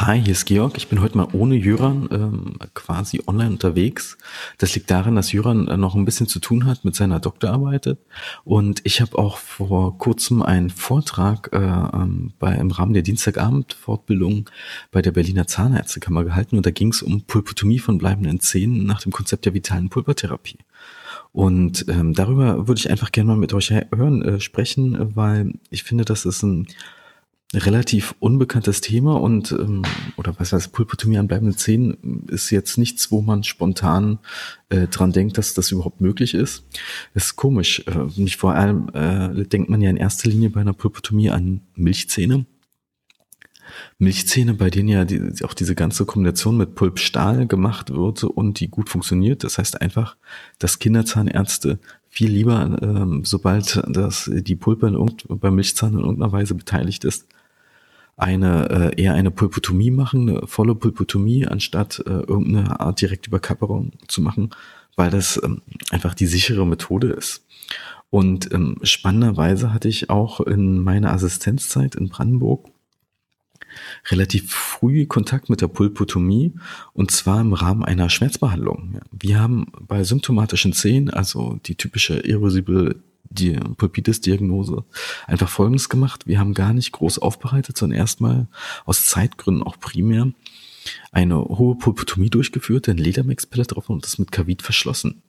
Hi, hier ist Georg. Ich bin heute mal ohne Jöran ähm, quasi online unterwegs. Das liegt daran, dass Jöran äh, noch ein bisschen zu tun hat mit seiner Doktorarbeit. Und ich habe auch vor kurzem einen Vortrag äh, ähm, bei, im Rahmen der Dienstagabend-Fortbildung bei der Berliner Zahnärztekammer gehalten. Und da ging es um Pulpotomie von bleibenden Zähnen nach dem Konzept der vitalen Pulpertherapie. Und ähm, darüber würde ich einfach gerne mal mit euch hören, äh, sprechen, weil ich finde, das ist ein relativ unbekanntes Thema und ähm, oder was heißt Pulpotomie an bleibenden Zähnen ist jetzt nichts, wo man spontan äh, dran denkt, dass das überhaupt möglich ist. Ist komisch. Äh, nicht vor allem äh, denkt man ja in erster Linie bei einer Pulpotomie an Milchzähne. Milchzähne, bei denen ja die, auch diese ganze Kombination mit Pulpstahl gemacht wird und die gut funktioniert. Das heißt einfach, dass Kinderzahnärzte viel lieber, ähm, sobald das, die Pulpe in beim Milchzahn in irgendeiner Weise beteiligt ist, eine äh, eher eine Pulpotomie machen, eine volle Pulpotomie, anstatt äh, irgendeine Art Direktüberkapperung zu machen, weil das ähm, einfach die sichere Methode ist. Und ähm, spannenderweise hatte ich auch in meiner Assistenzzeit in Brandenburg relativ früh Kontakt mit der Pulpotomie und zwar im Rahmen einer Schmerzbehandlung. Wir haben bei symptomatischen Zähnen, also die typische irreversible die Pulpitis-Diagnose einfach Folgendes gemacht. Wir haben gar nicht groß aufbereitet, sondern erstmal aus Zeitgründen auch primär eine hohe Pulpotomie durchgeführt, ein Ledermexpelle drauf und das mit Kavit verschlossen.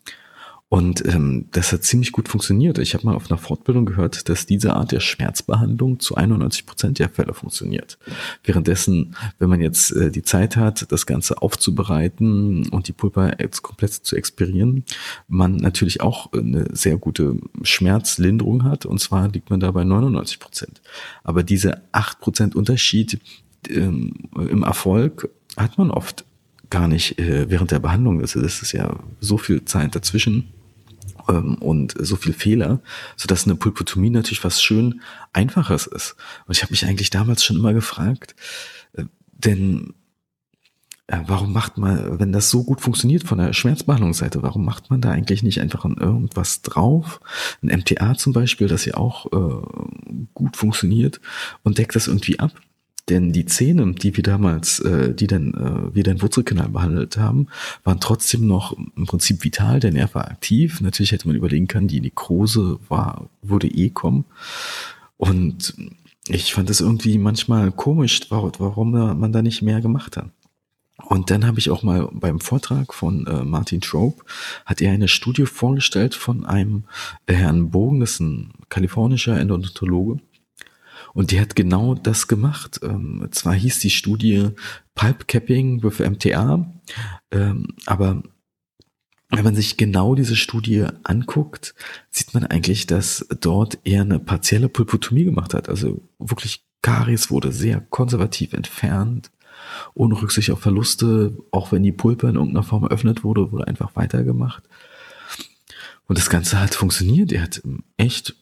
Und ähm, das hat ziemlich gut funktioniert. Ich habe mal auf einer Fortbildung gehört, dass diese Art der Schmerzbehandlung zu 91 Prozent der Fälle funktioniert. Währenddessen, wenn man jetzt äh, die Zeit hat, das Ganze aufzubereiten und die Pulpa jetzt komplett zu experieren, man natürlich auch eine sehr gute Schmerzlinderung hat. Und zwar liegt man da bei 99 Prozent. Aber diese 8 Prozent Unterschied ähm, im Erfolg hat man oft gar nicht äh, während der Behandlung. Das, das ist ja so viel Zeit dazwischen ähm, und so viel Fehler, so dass eine Pulpotomie natürlich was schön Einfaches ist. Und ich habe mich eigentlich damals schon immer gefragt, äh, denn äh, warum macht man, wenn das so gut funktioniert von der Schmerzbehandlungsseite, warum macht man da eigentlich nicht einfach irgendwas drauf? Ein MTA zum Beispiel, das ja auch äh, gut funktioniert und deckt das irgendwie ab. Denn die Zähne, die wir damals, äh, die dann äh, wir den Wurzelkanal behandelt haben, waren trotzdem noch im Prinzip vital. Der Nerv war aktiv. Natürlich hätte man überlegen können, die Nekrose war, würde eh kommen. Und ich fand es irgendwie manchmal komisch, warum man da nicht mehr gemacht hat. Und dann habe ich auch mal beim Vortrag von äh, Martin Trope, hat er eine Studie vorgestellt von einem Herrn Bogen, das ist ein kalifornischer Endodontologe, und die hat genau das gemacht. Ähm, zwar hieß die Studie Pulp Capping with MTA, ähm, aber wenn man sich genau diese Studie anguckt, sieht man eigentlich, dass dort eher eine partielle Pulpotomie gemacht hat. Also wirklich Karies wurde sehr konservativ entfernt, ohne Rücksicht auf Verluste. Auch wenn die Pulpe in irgendeiner Form eröffnet wurde, wurde einfach weitergemacht. Und das Ganze hat funktioniert. Er hat echt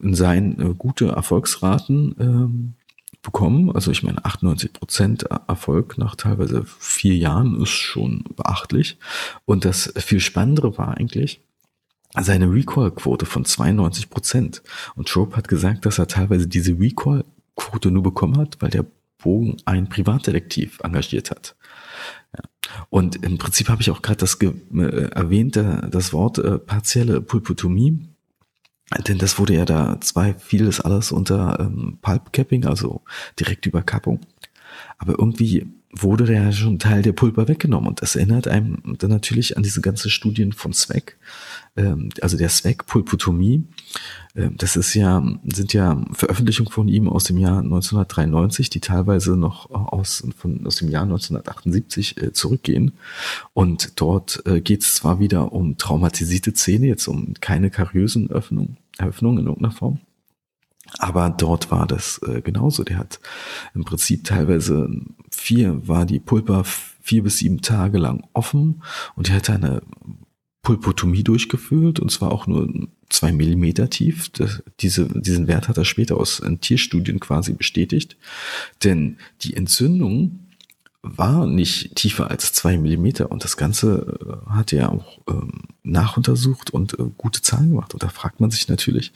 in seinen äh, gute Erfolgsraten ähm, bekommen. Also ich meine, 98 Prozent Erfolg nach teilweise vier Jahren ist schon beachtlich. Und das viel Spannendere war eigentlich, seine Recall-Quote von 92 Prozent. Und Trope hat gesagt, dass er teilweise diese Recall-Quote nur bekommen hat, weil der Bogen ein Privatdetektiv engagiert hat. Ja. Und im Prinzip habe ich auch gerade das äh, erwähnte, das Wort äh, partielle Pulpotomie denn das wurde ja da zwei, vieles alles unter ähm, Pulp Capping, also Direktüberkappung. Aber irgendwie wurde ja schon Teil der Pulper weggenommen und das erinnert einem dann natürlich an diese ganze Studien von Zweck, ähm, also der Zweck Pulpotomie. Ähm, das ist ja, sind ja Veröffentlichungen von ihm aus dem Jahr 1993, die teilweise noch aus, von, aus dem Jahr 1978 äh, zurückgehen. Und dort äh, geht es zwar wieder um traumatisierte Zähne, jetzt um keine kariösen Öffnungen, Eröffnungen in irgendeiner Form, aber dort war das äh, genauso. Der hat im Prinzip teilweise vier, war die Pulpa vier bis sieben Tage lang offen und er hat eine Pulpotomie durchgeführt und zwar auch nur zwei Millimeter tief. Das, diese, diesen Wert hat er später aus Tierstudien quasi bestätigt. Denn die Entzündung war nicht tiefer als zwei Millimeter und das Ganze äh, hat er auch ähm, nachuntersucht und äh, gute Zahlen gemacht. Und da fragt man sich natürlich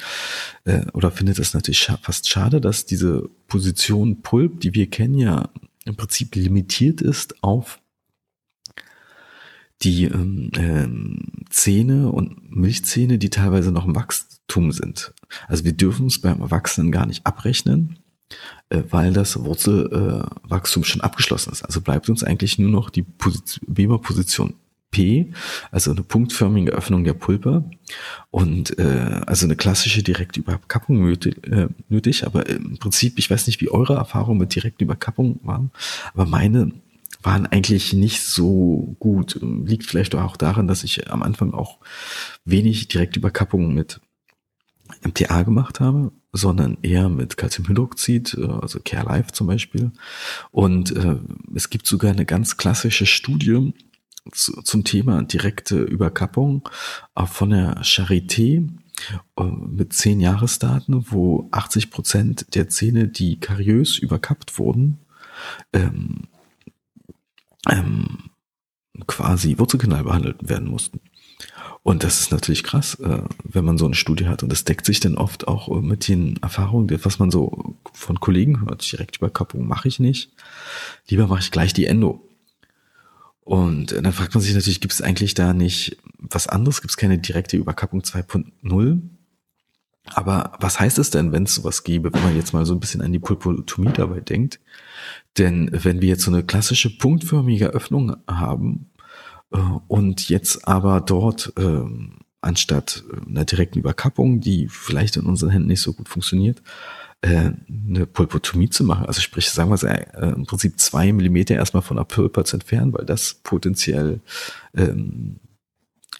äh, oder findet es natürlich scha fast schade, dass diese Position Pulp, die wir kennen ja im Prinzip limitiert ist auf die ähm, ähm, Zähne und Milchzähne, die teilweise noch im Wachstum sind. Also wir dürfen es beim Erwachsenen gar nicht abrechnen, äh, weil das Wurzelwachstum äh, schon abgeschlossen ist. Also bleibt uns eigentlich nur noch die Weber-Position P, also eine punktförmige Öffnung der Pulpe und äh, also eine klassische direkte Überkappung nötig, äh, nötig. Aber im Prinzip, ich weiß nicht, wie eure Erfahrungen mit direkten Überkappung waren, aber meine waren eigentlich nicht so gut. Liegt vielleicht auch daran, dass ich am Anfang auch wenig direkte Überkappungen mit MTA gemacht habe, sondern eher mit Calciumhydroxid, äh, also Care Life zum Beispiel. Und äh, es gibt sogar eine ganz klassische Studie, zu, zum Thema direkte Überkappung äh, von der Charité äh, mit zehn Jahresdaten, wo 80 Prozent der Zähne, die kariös überkappt wurden, ähm, ähm, quasi Wurzelkanal behandelt werden mussten. Und das ist natürlich krass, äh, wenn man so eine Studie hat. Und das deckt sich dann oft auch mit den Erfahrungen, was man so von Kollegen hört. Direkt Überkappung mache ich nicht. Lieber mache ich gleich die Endo. Und dann fragt man sich natürlich, gibt es eigentlich da nicht was anderes? Gibt es keine direkte Überkappung 2.0? Aber was heißt es denn, wenn es sowas gäbe, wenn man jetzt mal so ein bisschen an die Pulpotomie dabei denkt? Denn wenn wir jetzt so eine klassische punktförmige Öffnung haben äh, und jetzt aber dort äh, anstatt einer direkten Überkappung, die vielleicht in unseren Händen nicht so gut funktioniert, äh, eine Pulpotomie zu machen. Also sprich, sagen wir äh, im Prinzip zwei Millimeter erstmal von der Pulpa zu entfernen, weil das potenziell ähm,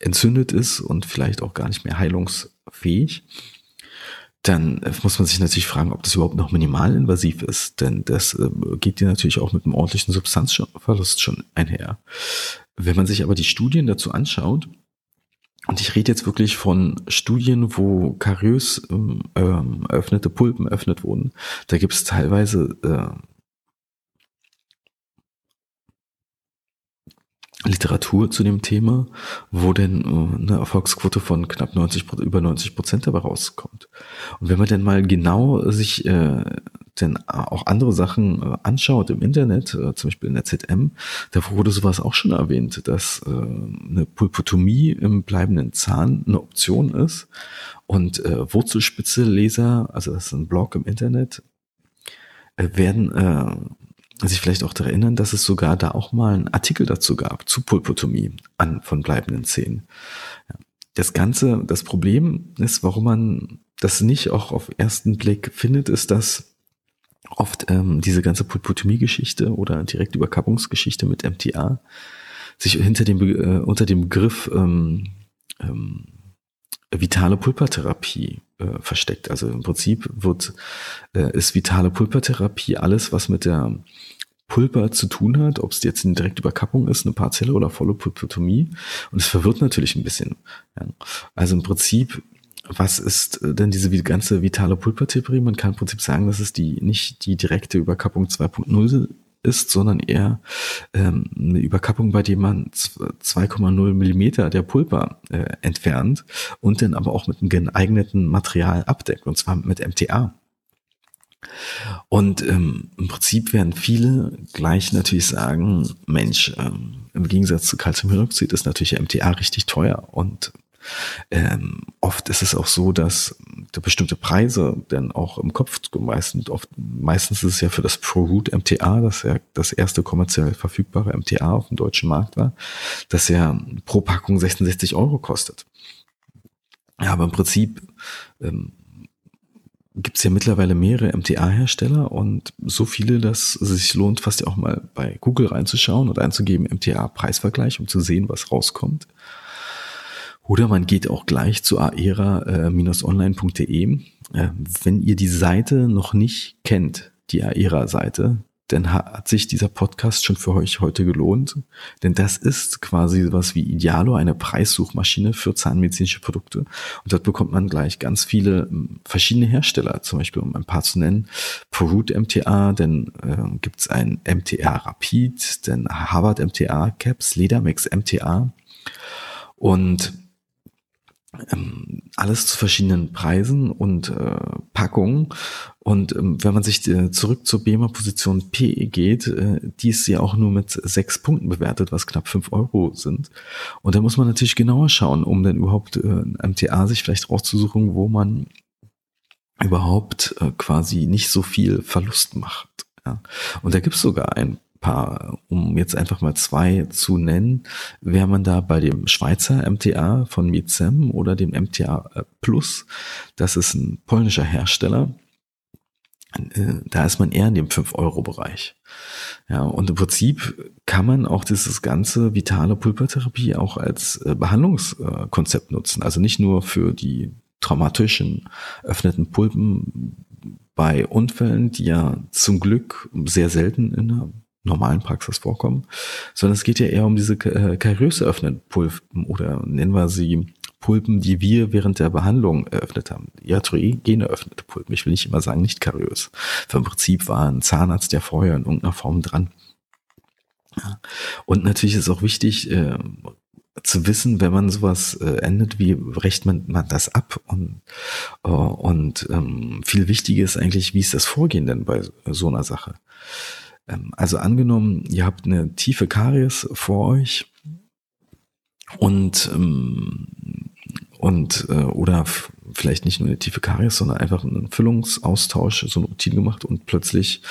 entzündet ist und vielleicht auch gar nicht mehr heilungsfähig. Dann äh, muss man sich natürlich fragen, ob das überhaupt noch minimalinvasiv ist, denn das äh, geht dir natürlich auch mit einem ordentlichen Substanzverlust schon einher. Wenn man sich aber die Studien dazu anschaut, und ich rede jetzt wirklich von Studien, wo kariös ähm, ähm, eröffnete Pulpen eröffnet wurden. Da gibt es teilweise äh, Literatur zu dem Thema, wo denn äh, eine Erfolgsquote von knapp 90, über 90 Prozent dabei rauskommt. Und wenn man denn mal genau sich äh, denn auch andere Sachen äh, anschaut im Internet, äh, zum Beispiel in der ZM, da wurde sowas auch schon erwähnt, dass äh, eine Pulpotomie im bleibenden Zahn eine Option ist und äh, Wurzelspitze-Leser, also das ist ein Blog im Internet, äh, werden äh, sich vielleicht auch daran erinnern, dass es sogar da auch mal einen Artikel dazu gab, zu Pulpotomie an, von bleibenden Zähnen. Das Ganze, das Problem ist, warum man das nicht auch auf ersten Blick findet, ist, dass oft ähm, diese ganze Pulpotomie-Geschichte oder Direktüberkappungsgeschichte mit MTA sich hinter dem, äh, unter dem Begriff ähm, ähm, vitale Pulpertherapie äh, versteckt. Also im Prinzip wird, äh, ist vitale Pulpertherapie alles, was mit der Pulper zu tun hat, ob es jetzt eine Direktüberkappung ist, eine partielle oder volle Pulpotomie. Und es verwirrt natürlich ein bisschen. Ja. Also im Prinzip was ist äh, denn diese ganze vitale Pulpertheorie? Man kann im Prinzip sagen, dass es die nicht die direkte Überkappung 2.0 ist, sondern eher ähm, eine Überkappung, bei dem man 2,0 Millimeter der Pulper äh, entfernt und dann aber auch mit einem geeigneten Material abdeckt, und zwar mit MTA. Und ähm, im Prinzip werden viele gleich natürlich sagen, Mensch, ähm, im Gegensatz zu Calciumhydroxid ist natürlich MTA richtig teuer und ähm, oft ist es auch so, dass da bestimmte Preise dann auch im Kopf meistens oft meistens ist es ja für das ProRoot MTA, das ja das erste kommerziell verfügbare MTA auf dem deutschen Markt war, dass ja pro Packung 66 Euro kostet. Ja, aber im Prinzip ähm, gibt es ja mittlerweile mehrere MTA-Hersteller und so viele, dass es sich lohnt, fast ja auch mal bei Google reinzuschauen und einzugeben MTA-Preisvergleich, um zu sehen, was rauskommt. Oder man geht auch gleich zu aera-online.de. Äh, wenn ihr die Seite noch nicht kennt, die Aera-Seite, dann hat sich dieser Podcast schon für euch heute gelohnt. Denn das ist quasi was wie Idealo, eine Preissuchmaschine für zahnmedizinische Produkte. Und dort bekommt man gleich ganz viele ähm, verschiedene Hersteller, zum Beispiel um ein paar zu nennen. ProRoot MTA, dann äh, gibt es ein MTA Rapid, dann Harvard MTA Caps, Ledermix MTA. Und ähm, alles zu verschiedenen Preisen und äh, Packungen. Und ähm, wenn man sich äh, zurück zur BEMA-Position P geht, äh, die ist ja auch nur mit sechs Punkten bewertet, was knapp fünf Euro sind. Und da muss man natürlich genauer schauen, um dann überhaupt äh, MTA sich vielleicht rauszusuchen, wo man überhaupt äh, quasi nicht so viel Verlust macht. Ja. Und da gibt es sogar ein paar, um jetzt einfach mal zwei zu nennen, wäre man da bei dem Schweizer MTA von Mizem oder dem MTA äh, Plus. Das ist ein polnischer Hersteller. Äh, da ist man eher in dem 5-Euro-Bereich. Ja, und im Prinzip kann man auch dieses ganze vitale Pulpertherapie auch als äh, Behandlungskonzept nutzen. Also nicht nur für die traumatischen öffneten Pulpen bei Unfällen, die ja zum Glück sehr selten in der normalen Praxis vorkommen, sondern es geht ja eher um diese äh, kariöse öffnenden Pulpen oder nennen wir sie Pulpen, die wir während der Behandlung eröffnet haben. Iatrogene öffnete Pulpen. Ich will nicht immer sagen, nicht kariös. Für im Prinzip war ein Zahnarzt ja vorher in irgendeiner Form dran. Und natürlich ist auch wichtig, äh, zu wissen, wenn man sowas äh, endet, wie rechnet man, man das ab und, äh, und ähm, viel wichtiger ist eigentlich, wie ist das Vorgehen denn bei so einer Sache? Ähm, also angenommen, ihr habt eine tiefe Karies vor euch und ähm, und äh, oder vielleicht nicht nur eine tiefe Karies, sondern einfach einen Füllungsaustausch, so eine Routine gemacht und plötzlich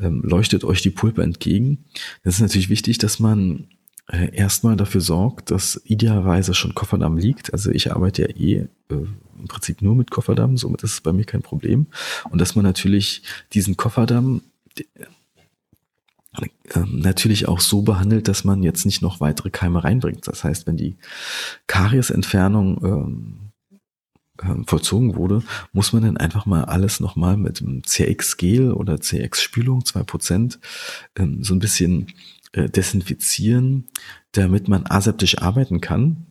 ähm, leuchtet euch die Pulpe entgegen. Das ist natürlich wichtig, dass man äh, erstmal dafür sorgt, dass idealerweise schon Kofferdamm liegt. Also ich arbeite ja eh äh, im Prinzip nur mit Kofferdamm, somit ist es bei mir kein Problem. Und dass man natürlich diesen Kofferdamm äh, natürlich auch so behandelt, dass man jetzt nicht noch weitere Keime reinbringt. Das heißt, wenn die Kariesentfernung ähm, ähm, vollzogen wurde, muss man dann einfach mal alles nochmal mit dem CX-Gel oder CX-Spülung, zwei Prozent, ähm, so ein bisschen äh, desinfizieren, damit man aseptisch arbeiten kann.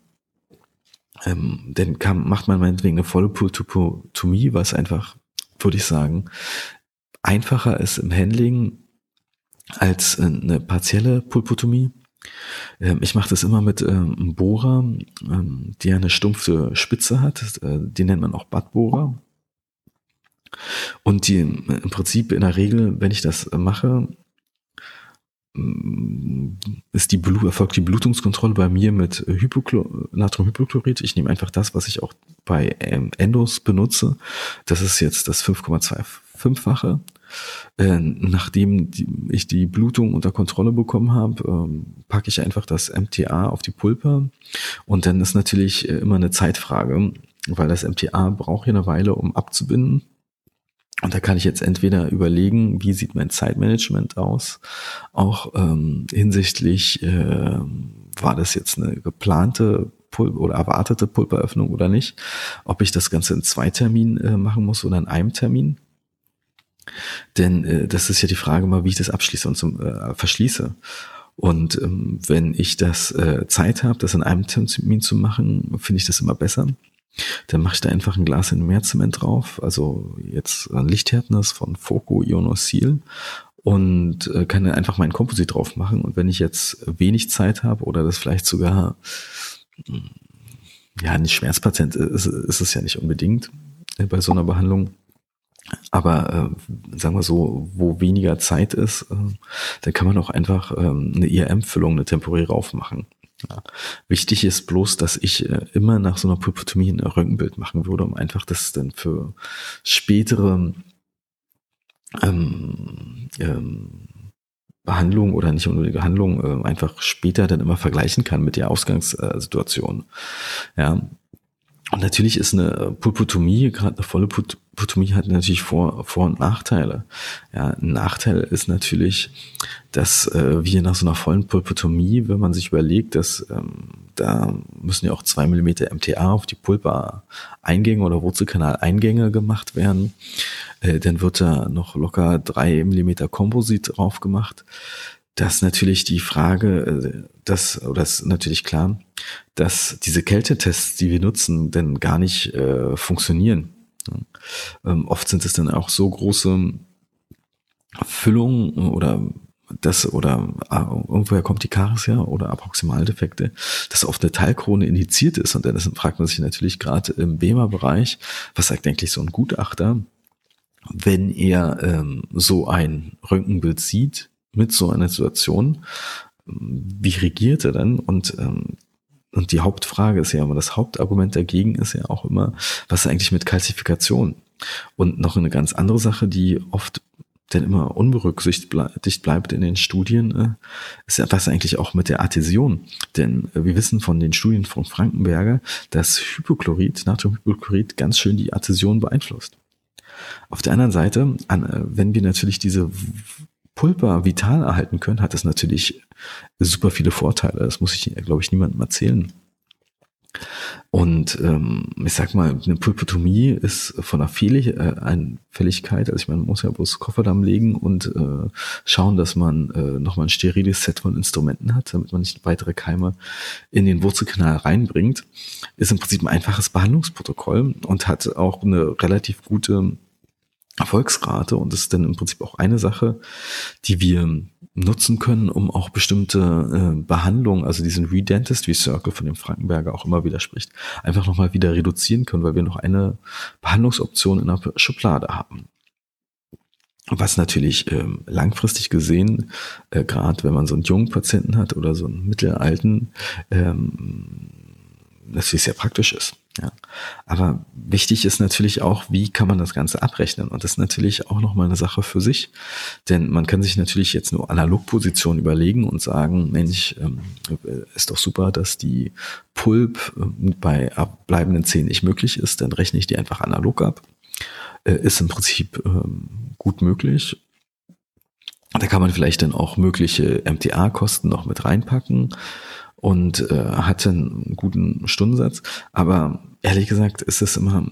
Ähm, denn kann, macht man meinetwegen eine volle Pultotomie, was einfach, würde ich sagen, einfacher ist im Handling als äh, eine partielle Pulpotomie. Ähm, ich mache das immer mit ähm, einem Bohrer, ähm, der eine stumpfe Spitze hat. Äh, die nennt man auch Badbohrer. Und die im Prinzip in der Regel, wenn ich das mache, ist die Blut, erfolgt die Blutungskontrolle bei mir mit Hypochlor Natriumhypochlorid. Ich nehme einfach das, was ich auch bei Endos benutze. Das ist jetzt das 5,25-fache. Äh, nachdem ich die Blutung unter Kontrolle bekommen habe, ähm, packe ich einfach das MTA auf die Pulpe. Und dann ist natürlich äh, immer eine Zeitfrage, weil das MTA braucht ja eine Weile, um abzubinden. Und da kann ich jetzt entweder überlegen, wie sieht mein Zeitmanagement aus, auch ähm, hinsichtlich, äh, war das jetzt eine geplante Pul oder erwartete Pulperöffnung oder nicht, ob ich das Ganze in zwei Terminen äh, machen muss oder in einem Termin. Denn äh, das ist ja die Frage mal, wie ich das abschließe und zum, äh, verschließe. Und ähm, wenn ich das äh, Zeit habe, das in einem Termin zu machen, finde ich das immer besser. Dann mache ich da einfach ein Glas in Meerzement drauf, also jetzt ein Lichthärtnis von Foco Ionosil und äh, kann dann einfach meinen Komposit drauf machen. Und wenn ich jetzt wenig Zeit habe oder das vielleicht sogar, hm, ja, nicht Schmerzpatient ist, ist es ja nicht unbedingt äh, bei so einer Behandlung. Aber äh, sagen wir so, wo weniger Zeit ist, äh, dann kann man auch einfach äh, eine IRM-Füllung, eine temporäre aufmachen. Ja. Wichtig ist bloß, dass ich äh, immer nach so einer Pulpotomie ein Röntgenbild machen würde, um einfach das dann für spätere ähm, ähm, Behandlung oder nicht nur die Behandlung äh, einfach später dann immer vergleichen kann mit der Ausgangssituation. Ja, und natürlich ist eine Pulpotomie, gerade eine volle Pulpotomie hat natürlich Vor-, Vor und Nachteile. Ja, ein Nachteil ist natürlich, dass äh, wir nach so einer vollen Pulpotomie, wenn man sich überlegt, dass ähm, da müssen ja auch zwei Millimeter MTA auf die Pulpa-Eingänge oder Wurzelkanal-Eingänge gemacht werden, äh, dann wird da noch locker drei Millimeter Komposit drauf gemacht dass natürlich die Frage, äh, dass, oder ist natürlich klar, dass diese Kältetests, die wir nutzen, denn gar nicht äh, funktionieren. Ähm, oft sind es dann auch so große Füllungen oder das oder äh, irgendwoher kommt die Karies her oder Approximaldefekte, dass oft eine Teilkrone indiziert ist. Und dann fragt man sich natürlich gerade im BEMA-Bereich, was sagt eigentlich so ein Gutachter, wenn er ähm, so ein Röntgenbild sieht mit so einer Situation, wie regiert er denn? Und ähm, und die Hauptfrage ist ja immer, das Hauptargument dagegen ist ja auch immer, was ist eigentlich mit Kalzifikation? Und noch eine ganz andere Sache, die oft denn immer unberücksichtigt bleibt in den Studien, äh, ist ja was eigentlich auch mit der Adhäsion. Denn wir wissen von den Studien von Frankenberger, dass Hypochlorid, Natriumhypochlorid ganz schön die Adhäsion beeinflusst. Auf der anderen Seite, äh, wenn wir natürlich diese Pulper vital erhalten können, hat das natürlich super viele Vorteile. Das muss ich, glaube ich, niemandem erzählen. Und ähm, ich sag mal, eine Pulpotomie ist von der Fähig äh, Einfälligkeit, also ich meine, man muss ja bloß Kofferdamm legen und äh, schauen, dass man äh, nochmal ein steriles Set von Instrumenten hat, damit man nicht weitere Keime in den Wurzelkanal reinbringt, ist im Prinzip ein einfaches Behandlungsprotokoll und hat auch eine relativ gute Erfolgsrate und das ist dann im Prinzip auch eine Sache, die wir nutzen können, um auch bestimmte äh, Behandlungen, also diesen Redentistry Circle von dem Frankenberger auch immer widerspricht, einfach nochmal wieder reduzieren können, weil wir noch eine Behandlungsoption in der Schublade haben. Was natürlich ähm, langfristig gesehen, äh, gerade wenn man so einen jungen Patienten hat oder so einen mittelalten, ähm, natürlich sehr praktisch ist. Ja. Aber wichtig ist natürlich auch, wie kann man das Ganze abrechnen? Und das ist natürlich auch nochmal eine Sache für sich. Denn man kann sich natürlich jetzt nur Analogpositionen überlegen und sagen, Mensch, ähm, ist doch super, dass die Pulp ähm, bei bleibenden Zähnen nicht möglich ist, dann rechne ich die einfach analog ab. Äh, ist im Prinzip ähm, gut möglich. Da kann man vielleicht dann auch mögliche MTA-Kosten noch mit reinpacken und äh, hatte einen guten Stundensatz. Aber ehrlich gesagt ist es immer,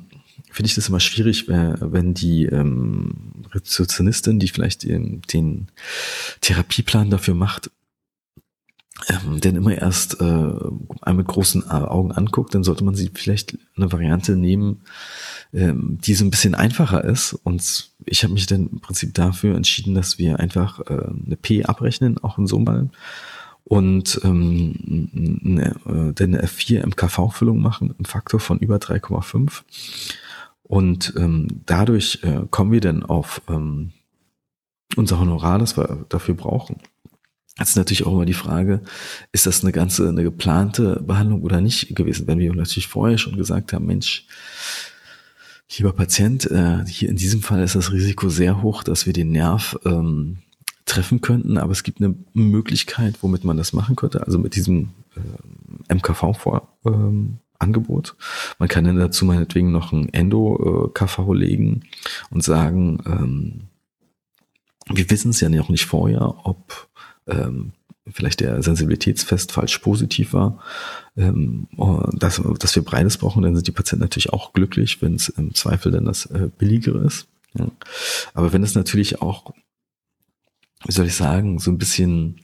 finde ich das immer schwierig, wenn die ähm, Rezeptionistin, die vielleicht den, den Therapieplan dafür macht, ähm, denn immer erst äh, mit großen Augen anguckt, dann sollte man sie vielleicht eine Variante nehmen, ähm, die so ein bisschen einfacher ist. Und ich habe mich dann im Prinzip dafür entschieden, dass wir einfach äh, eine P abrechnen, auch in so einem und ähm, eine, äh, eine F4 MKV-Füllung machen, im Faktor von über 3,5. Und ähm, dadurch äh, kommen wir dann auf ähm, unser Honorar, das wir dafür brauchen. Jetzt ist natürlich auch immer die Frage, ist das eine ganze, eine geplante Behandlung oder nicht gewesen? Wenn wir natürlich vorher schon gesagt haben, Mensch, lieber Patient, äh, hier in diesem Fall ist das Risiko sehr hoch, dass wir den Nerv ähm, treffen könnten, aber es gibt eine Möglichkeit, womit man das machen könnte, also mit diesem äh, MKV-Angebot. Ähm, man kann dann dazu meinetwegen noch ein Endo-KV legen und sagen, ähm, wir wissen es ja noch nicht vorher, ob ähm, vielleicht der Sensibilitätsfest falsch positiv war, ähm, dass, dass wir beides brauchen, dann sind die Patienten natürlich auch glücklich, wenn es im Zweifel dann das äh, billigere ist. Ja. Aber wenn es natürlich auch wie soll ich sagen, so ein bisschen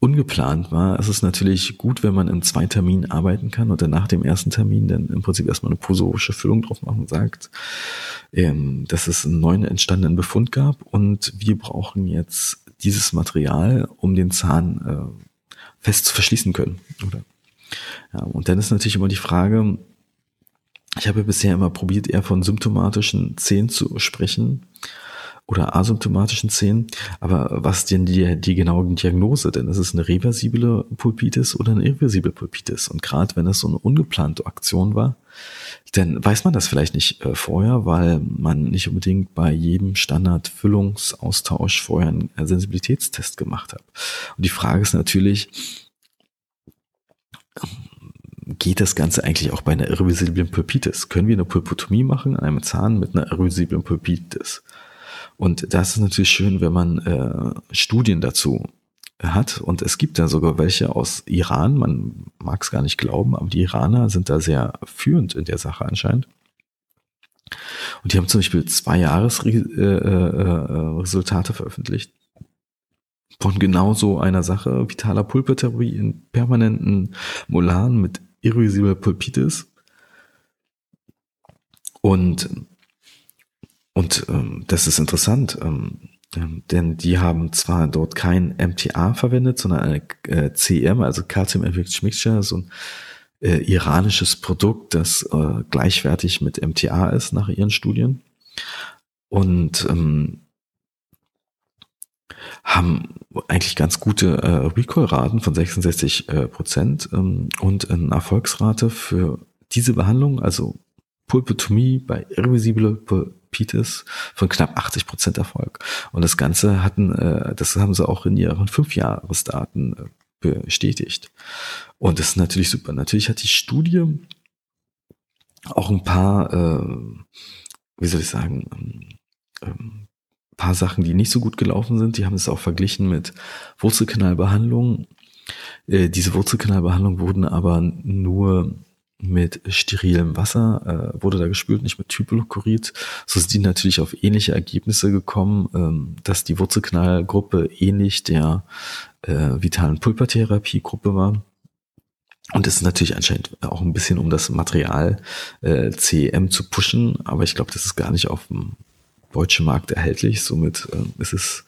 ungeplant war, es ist natürlich gut, wenn man in zwei Terminen arbeiten kann und dann nach dem ersten Termin dann im Prinzip erstmal eine provisorische Füllung drauf machen und sagt, ähm, dass es einen neuen entstandenen Befund gab und wir brauchen jetzt dieses Material, um den Zahn äh, fest zu verschließen können. Oder? Ja, und dann ist natürlich immer die Frage, ich habe bisher immer probiert, eher von symptomatischen Zähnen zu sprechen oder asymptomatischen Zähnen. Aber was denn die, die genaue Diagnose? Denn ist es eine reversible Pulpitis oder eine irreversible Pulpitis? Und gerade wenn es so eine ungeplante Aktion war, dann weiß man das vielleicht nicht äh, vorher, weil man nicht unbedingt bei jedem Standardfüllungsaustausch vorher einen Sensibilitätstest gemacht hat. Und die Frage ist natürlich, geht das Ganze eigentlich auch bei einer irreversiblen Pulpitis? Können wir eine Pulpotomie machen an einem Zahn mit einer irreversiblen Pulpitis? Und das ist natürlich schön, wenn man äh, Studien dazu hat. Und es gibt da sogar welche aus Iran. Man mag es gar nicht glauben, aber die Iraner sind da sehr führend in der Sache anscheinend. Und die haben zum Beispiel zwei Jahresresultate äh, äh, veröffentlicht von genau so einer Sache, vitaler Pulpertheorie in permanenten Molaren mit irreversibler Pulpitis. Und und ähm, das ist interessant. Ähm, ähm, denn die haben zwar dort kein MTA verwendet, sondern eine äh, CM, also Calcium Enriched Mixture, so ein äh, iranisches Produkt, das äh, gleichwertig mit MTA ist nach ihren Studien. Und ähm, haben eigentlich ganz gute äh, Recall-Raten von 66 äh, Prozent ähm, und eine Erfolgsrate für diese Behandlung, also Pulpotomie bei irreversible Pulpitis von knapp 80 Prozent Erfolg. Und das Ganze hatten, äh, das haben sie auch in ihren Fünfjahresdaten äh, bestätigt. Und das ist natürlich super. Natürlich hat die Studie auch ein paar, äh, wie soll ich sagen, ähm, ähm, paar Sachen, die nicht so gut gelaufen sind. Die haben es auch verglichen mit Wurzelkanalbehandlungen. Äh, diese Wurzelkanalbehandlungen wurden aber nur mit sterilem Wasser, äh, wurde da gespült, nicht mit Hypolukurit. So sind die natürlich auf ähnliche Ergebnisse gekommen, ähm, dass die Wurzelkanalgruppe ähnlich der äh, vitalen Pulpertherapiegruppe war. Und es ist natürlich anscheinend auch ein bisschen, um das Material äh, CEM zu pushen, aber ich glaube, das ist gar nicht auf dem deutschen Markt erhältlich. Somit ähm, ist es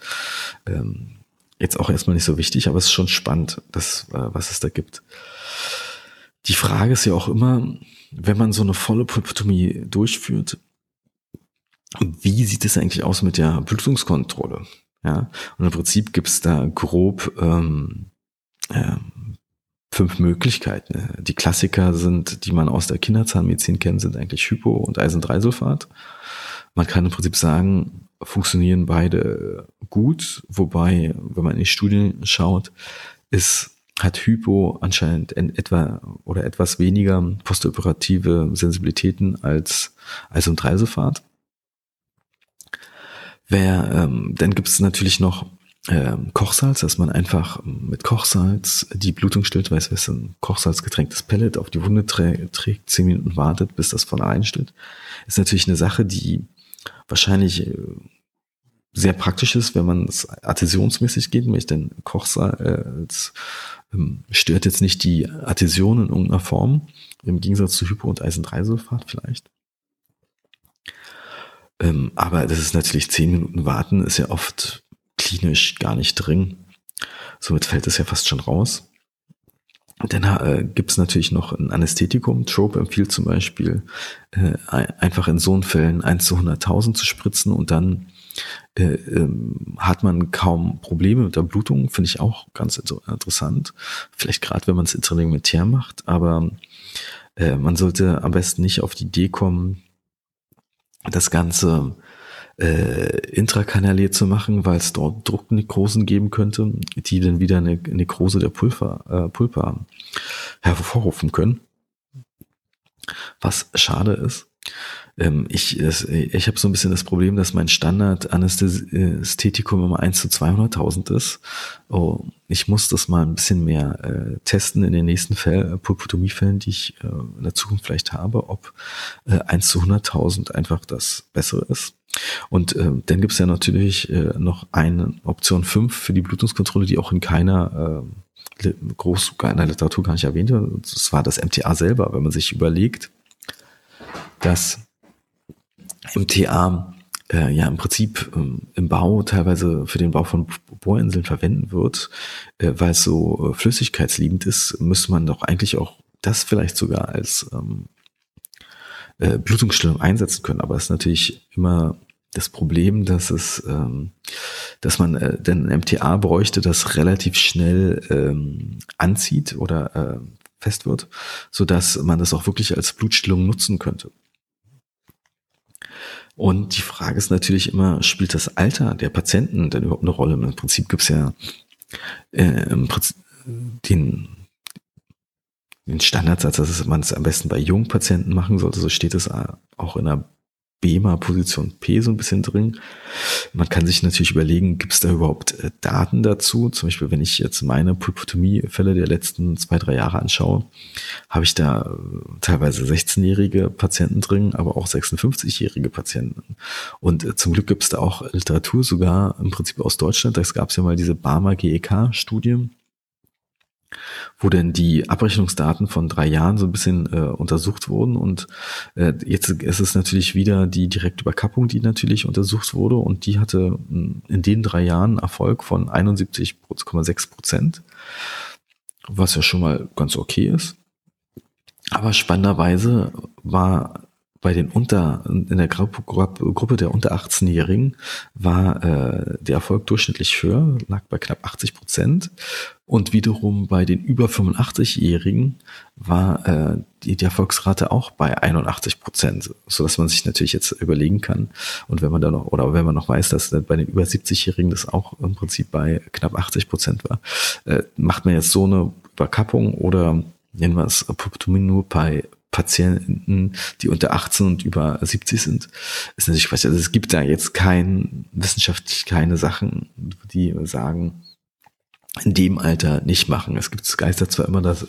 ähm, jetzt auch erstmal nicht so wichtig, aber es ist schon spannend, das, äh, was es da gibt. Die Frage ist ja auch immer, wenn man so eine volle Pulpotomie durchführt, wie sieht es eigentlich aus mit der Blutungskontrolle? Ja, und im Prinzip gibt es da grob ähm, äh, fünf Möglichkeiten. Die Klassiker sind, die man aus der Kinderzahnmedizin kennt, sind eigentlich Hypo und Eisen-3-Sulfat. Man kann im Prinzip sagen, funktionieren beide gut, wobei, wenn man in die Studien schaut, ist hat Hypo anscheinend etwa oder etwas weniger postoperative Sensibilitäten als als um Dreisulfat. Wer, ähm, dann gibt es natürlich noch ähm, Kochsalz, dass man einfach mit Kochsalz die Blutung stillt, weil es ein Kochsalzgetränktes Pellet auf die Wunde trä trägt, zehn Minuten wartet, bis das von allein stillt. Ist natürlich eine Sache, die wahrscheinlich äh, sehr praktisch ist, wenn man es adhäsionsmäßig geht, nämlich denn Kochsalz ähm, stört jetzt nicht die Adhäsion in irgendeiner Form, im Gegensatz zu Hypo- und Eisen-3-Sulfat vielleicht. Ähm, aber das ist natürlich zehn Minuten warten, ist ja oft klinisch gar nicht drin. Somit fällt es ja fast schon raus. Dann äh, gibt es natürlich noch ein Anästhetikum. Trope empfiehlt zum Beispiel, äh, einfach in so Fällen 1 zu 100.000 zu spritzen und dann äh, ähm, hat man kaum Probleme mit der Blutung. Finde ich auch ganz interessant. Vielleicht gerade, wenn man es intravenös macht, aber äh, man sollte am besten nicht auf die Idee kommen, das Ganze äh, intrakanaliert zu machen, weil es dort Drucknekrosen geben könnte, die dann wieder eine Nekrose der Pulver, äh, Pulpa hervorrufen können. Was schade ist. Ähm, ich ich habe so ein bisschen das Problem, dass mein Standard-Anästhetikum immer 1 zu 200.000 ist. Oh, ich muss das mal ein bisschen mehr äh, testen in den nächsten Fällen, Pulpotomie-Fällen, die ich äh, in der Zukunft vielleicht habe, ob äh, 1 zu 100.000 einfach das Bessere ist. Und äh, dann gibt es ja natürlich äh, noch eine Option 5 für die Blutungskontrolle, die auch in keiner äh, groß in der Literatur gar nicht erwähnt wird. Das war das MTA selber, wenn man sich überlegt, dass MTA äh, ja im Prinzip ähm, im Bau teilweise für den Bau von Bohrinseln verwenden wird, äh, weil es so äh, flüssigkeitsliebend ist, müsste man doch eigentlich auch das vielleicht sogar als ähm, äh, Blutungsstillung einsetzen können. Aber es ist natürlich immer das Problem, dass es, ähm, dass man äh, denn MTA bräuchte, das relativ schnell ähm, anzieht oder äh, fest wird, so dass man das auch wirklich als Blutstillung nutzen könnte. Und die Frage ist natürlich immer, spielt das Alter der Patienten denn überhaupt eine Rolle? Im Prinzip gibt es ja äh, Prinzip den den Standardsatz, dass man es am besten bei jungen Patienten machen sollte. So steht es auch in der BEMA Position P so ein bisschen drin. Man kann sich natürlich überlegen, gibt es da überhaupt äh, Daten dazu? Zum Beispiel, wenn ich jetzt meine Pulpotomie-Fälle der letzten zwei, drei Jahre anschaue, habe ich da äh, teilweise 16-jährige Patienten drin, aber auch 56-jährige Patienten. Und äh, zum Glück gibt es da auch Literatur, sogar im Prinzip aus Deutschland. Da gab es ja mal diese Barmer GEK-Studie wo denn die Abrechnungsdaten von drei Jahren so ein bisschen äh, untersucht wurden und äh, jetzt ist es natürlich wieder die Direktüberkappung, die natürlich untersucht wurde und die hatte hm, in den drei Jahren Erfolg von 71,6 Prozent, was ja schon mal ganz okay ist. Aber spannenderweise war bei den unter, in der Gruppe der unter 18-Jährigen war äh, der Erfolg durchschnittlich höher, lag bei knapp 80 Prozent. Und wiederum bei den über 85-Jährigen war äh, die, die Erfolgsrate auch bei 81 Prozent, so dass man sich natürlich jetzt überlegen kann. Und wenn man dann noch, oder wenn man noch weiß, dass bei den über 70-Jährigen das auch im Prinzip bei knapp 80 Prozent war, äh, macht man jetzt so eine Überkappung oder nennen wir es nur bei Patienten, die unter 18 und über 70 sind, ist natürlich Quatsch. Also es gibt da jetzt kein, wissenschaftlich keine Sachen, die sagen, in dem Alter nicht machen. Es gibt es geistert zwar immer das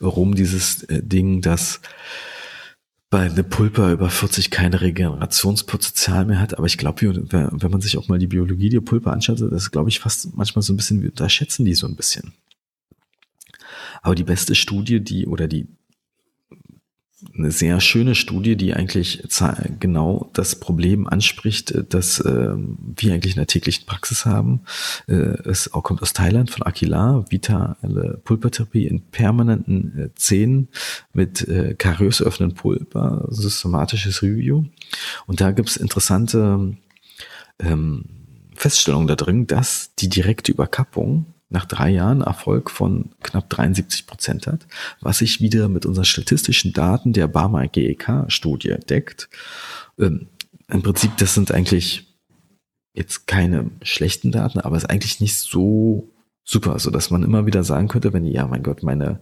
rum, dieses äh, Ding, dass bei einer Pulpa über 40 keine Regenerationspotenzial mehr hat, aber ich glaube, wenn man sich auch mal die Biologie der Pulpa anschaut, das glaube ich, fast manchmal so ein bisschen, wir unterschätzen die so ein bisschen. Aber die beste Studie, die oder die eine sehr schöne Studie, die eigentlich genau das Problem anspricht, dass äh, wir eigentlich in der täglichen Praxis haben. Äh, es kommt aus Thailand von Aquila, vitale Pulpertherapie in permanenten äh, Zähnen mit äh, kariös öffnenden Pulper, systematisches Review. Und da gibt es interessante ähm, Feststellungen da drin, dass die direkte Überkappung nach drei Jahren Erfolg von knapp 73 Prozent hat, was sich wieder mit unseren statistischen Daten der Barmer GEK-Studie deckt. Ähm, Im Prinzip, das sind eigentlich jetzt keine schlechten Daten, aber es ist eigentlich nicht so super, so dass man immer wieder sagen könnte, wenn ja, mein Gott, meine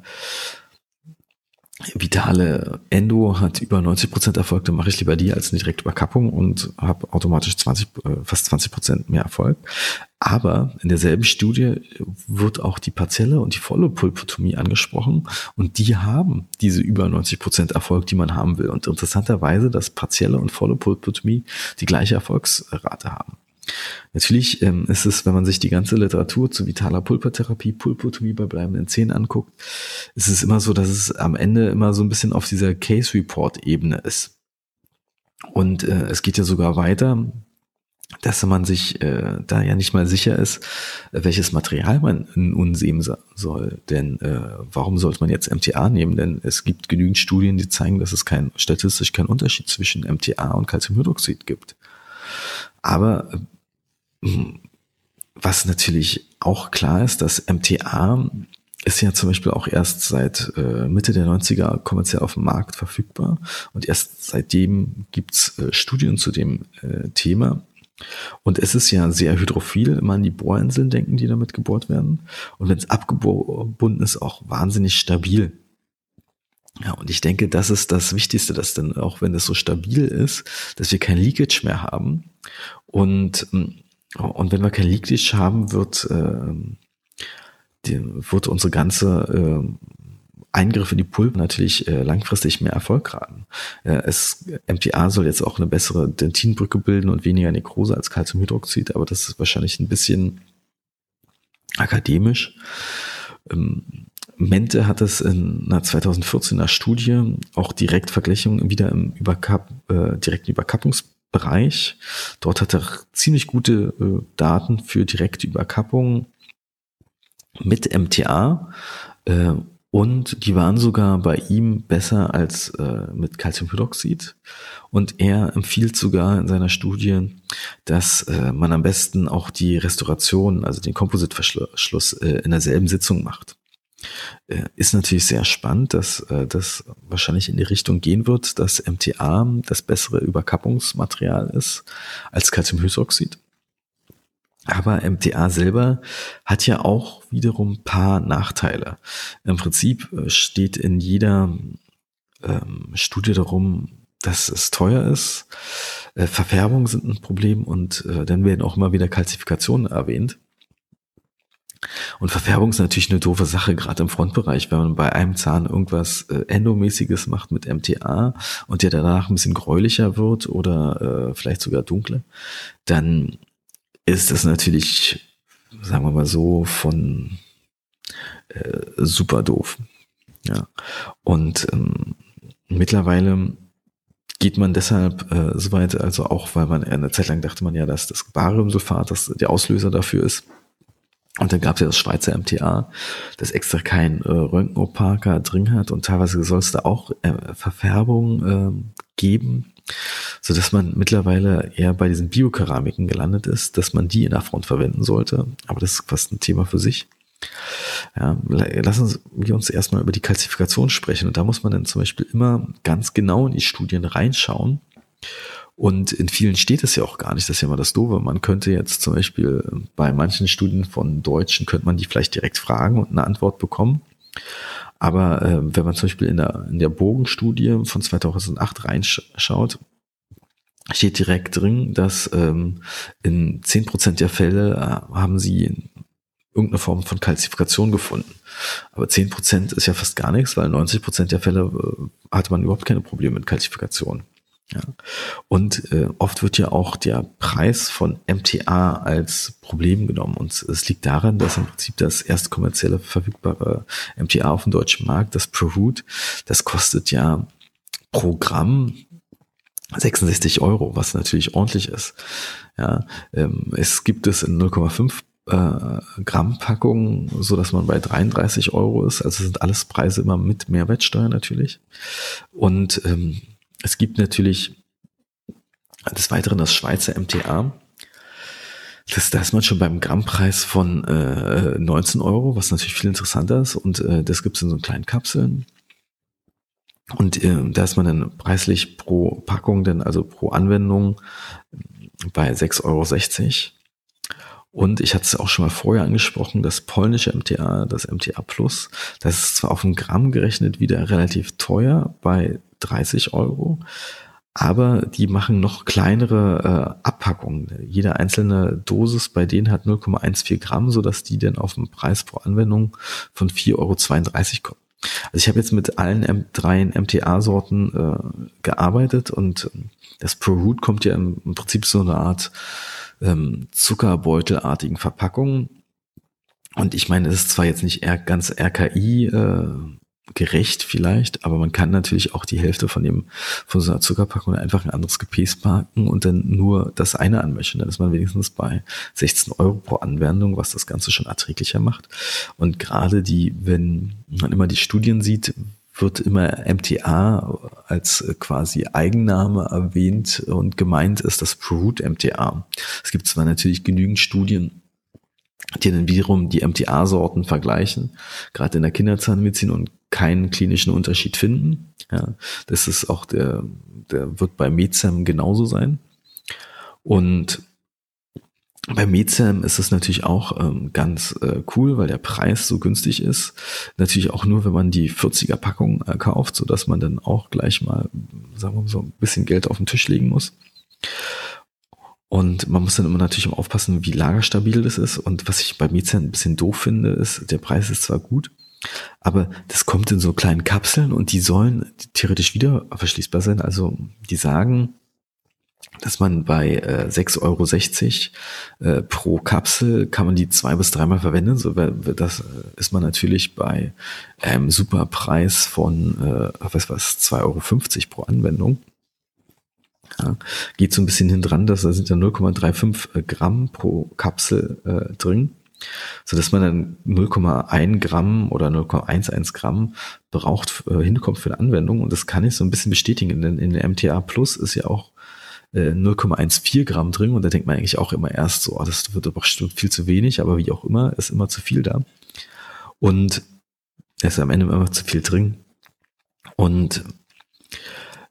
Vitale Endo hat über 90 Prozent Erfolg, dann mache ich lieber die als eine direkte Überkappung und habe automatisch 20, äh, fast 20 Prozent mehr Erfolg. Aber in derselben Studie wird auch die partielle und die volle Pulpotomie angesprochen und die haben diese über 90 Prozent Erfolg, die man haben will. Und interessanterweise, dass partielle und volle Pulpotomie die gleiche Erfolgsrate haben. Natürlich ähm, ist es, wenn man sich die ganze Literatur zu vitaler Pulpertherapie, Pulpotomie bei bleibenden Zähnen anguckt, ist es immer so, dass es am Ende immer so ein bisschen auf dieser Case Report Ebene ist. Und äh, es geht ja sogar weiter, dass man sich äh, da ja nicht mal sicher ist, welches Material man nun sehen soll. Denn äh, warum sollte man jetzt MTA nehmen? Denn es gibt genügend Studien, die zeigen, dass es kein, statistisch keinen Unterschied zwischen MTA und Calciumhydroxid gibt. Aber was natürlich auch klar ist, dass MTA ist ja zum Beispiel auch erst seit äh, Mitte der 90er kommerziell auf dem Markt verfügbar und erst seitdem gibt's äh, Studien zu dem äh, Thema. Und es ist ja sehr hydrophil, immer an die Bohrinseln denken, die damit gebohrt werden. Und wenn es abgebunden ist, auch wahnsinnig stabil. Ja, und ich denke, das ist das Wichtigste, dass dann auch wenn es so stabil ist, dass wir kein Leakage mehr haben. Und ähm, und wenn wir kein Leakage haben, wird, äh, die, wird unsere ganze äh, Eingriff in die Pulpe natürlich äh, langfristig mehr Erfolg haben. Äh, es, MTA soll jetzt auch eine bessere Dentinbrücke bilden und weniger Nekrose als Calciumhydroxid, aber das ist wahrscheinlich ein bisschen akademisch. Ähm, Mente hat es in einer 2014er Studie auch direkt Vergleichungen wieder im Überkapp, äh, direkten Überkappungs Bereich. Dort hat er ziemlich gute äh, Daten für direkte Überkappung mit MTA äh, und die waren sogar bei ihm besser als äh, mit Calciumhydroxid. Und er empfiehlt sogar in seiner Studie, dass äh, man am besten auch die Restauration, also den Kompositverschluss äh, in derselben Sitzung macht. Äh, ist natürlich sehr spannend, dass äh, das wahrscheinlich in die Richtung gehen wird, dass MTA das bessere Überkappungsmaterial ist als Calciumhydroxid. Aber MTA selber hat ja auch wiederum paar Nachteile. Im Prinzip äh, steht in jeder ähm, Studie darum, dass es teuer ist. Äh, Verfärbungen sind ein Problem und äh, dann werden auch immer wieder Kalzifikationen erwähnt. Und Verfärbung ist natürlich eine doofe Sache, gerade im Frontbereich, wenn man bei einem Zahn irgendwas äh, Endomäßiges macht mit MTA und der danach ein bisschen gräulicher wird oder äh, vielleicht sogar dunkler, dann ist das natürlich, sagen wir mal so, von äh, super doof. Ja. Und ähm, mittlerweile geht man deshalb äh, so weit, also auch, weil man eine Zeit lang dachte man ja, dass das Bariumsulfat das der Auslöser dafür ist. Und dann gab es ja das Schweizer MTA, das extra kein äh, Röntgenopaker drin hat und teilweise soll es da auch äh, Verfärbung äh, geben, so dass man mittlerweile eher bei diesen Biokeramiken gelandet ist, dass man die in der Front verwenden sollte. Aber das ist fast ein Thema für sich. Ja, lassen wir uns erstmal über die Kalzifikation sprechen. Und da muss man dann zum Beispiel immer ganz genau in die Studien reinschauen. Und in vielen steht es ja auch gar nicht, das ist ja immer das Doofe. Man könnte jetzt zum Beispiel bei manchen Studien von Deutschen, könnte man die vielleicht direkt fragen und eine Antwort bekommen. Aber äh, wenn man zum Beispiel in der, in der Bogenstudie von 2008 reinschaut, steht direkt drin, dass ähm, in zehn Prozent der Fälle äh, haben sie irgendeine Form von Kalzifikation gefunden. Aber zehn Prozent ist ja fast gar nichts, weil 90 Prozent der Fälle äh, hatte man überhaupt keine Probleme mit Kalzifikation. Ja. Und äh, oft wird ja auch der Preis von MTA als Problem genommen. Und es liegt daran, dass im Prinzip das erste kommerzielle verfügbare MTA auf dem deutschen Markt, das ProRoot, das kostet ja pro Gramm 66 Euro, was natürlich ordentlich ist. Ja, ähm, es gibt es in 0,5 äh, Gramm Packungen, so dass man bei 33 Euro ist. Also sind alles Preise immer mit Mehrwertsteuer natürlich. Und ähm, es gibt natürlich des Weiteren das Schweizer MTA. Das, da ist man schon beim Grammpreis von äh, 19 Euro, was natürlich viel interessanter ist. Und äh, das gibt es in so kleinen Kapseln. Und äh, da ist man dann preislich pro Packung, denn also pro Anwendung bei 6,60 Euro. Und ich hatte es auch schon mal vorher angesprochen, das polnische MTA, das MTA Plus, das ist zwar auf ein Gramm gerechnet wieder relativ teuer bei 30 Euro, aber die machen noch kleinere äh, Abpackungen. Jede einzelne Dosis bei denen hat 0,14 Gramm, sodass die dann auf einen Preis pro Anwendung von 4,32 Euro kommen. Also ich habe jetzt mit allen M drei MTA-Sorten äh, gearbeitet und das ProRoot kommt ja im, im Prinzip so eine Art ähm, zuckerbeutelartigen Verpackungen. Und ich meine, es ist zwar jetzt nicht ganz RKI äh, gerecht vielleicht, aber man kann natürlich auch die Hälfte von dem von so einer Zuckerpackung einfach ein anderes Gefäß packen und dann nur das eine anmischen. Dann ist man wenigstens bei 16 Euro pro Anwendung, was das Ganze schon erträglicher macht. Und gerade die, wenn man immer die Studien sieht, wird immer MTA als quasi Eigenname erwähnt und gemeint ist das Root MTA. Es gibt zwar natürlich genügend Studien, die dann wiederum die MTA-Sorten vergleichen, gerade in der Kinderzahnmedizin und keinen klinischen Unterschied finden. Ja, das ist auch der, der wird bei Mezem genauso sein. Und bei Mezem ist es natürlich auch ähm, ganz äh, cool, weil der Preis so günstig ist. Natürlich auch nur, wenn man die 40er Packung äh, kauft, so dass man dann auch gleich mal, sagen wir mal so, ein bisschen Geld auf den Tisch legen muss. Und man muss dann immer natürlich aufpassen, wie lagerstabil das ist. Und was ich bei Mezem ein bisschen doof finde, ist, der Preis ist zwar gut, aber das kommt in so kleinen Kapseln und die sollen theoretisch wieder verschließbar sein. Also die sagen, dass man bei äh, 6,60 Euro äh, pro Kapsel kann man die zwei bis dreimal verwenden. So das äh, ist man natürlich bei einem Superpreis von äh, was was 2,50 Euro pro Anwendung. Ja, geht so ein bisschen hin dran, dass da sind ja 0,35 äh, Gramm pro Kapsel äh, drin, so dass man dann 0,1 Gramm oder 0,11 Gramm braucht, äh, hinkommt für eine Anwendung. Und das kann ich so ein bisschen bestätigen, denn in der MTA Plus ist ja auch 0,14 äh, Gramm drin und da denkt man eigentlich auch immer erst so, oh, das wird aber bestimmt viel zu wenig, aber wie auch immer, ist immer zu viel da. Und es ist am Ende immer zu viel drin. Und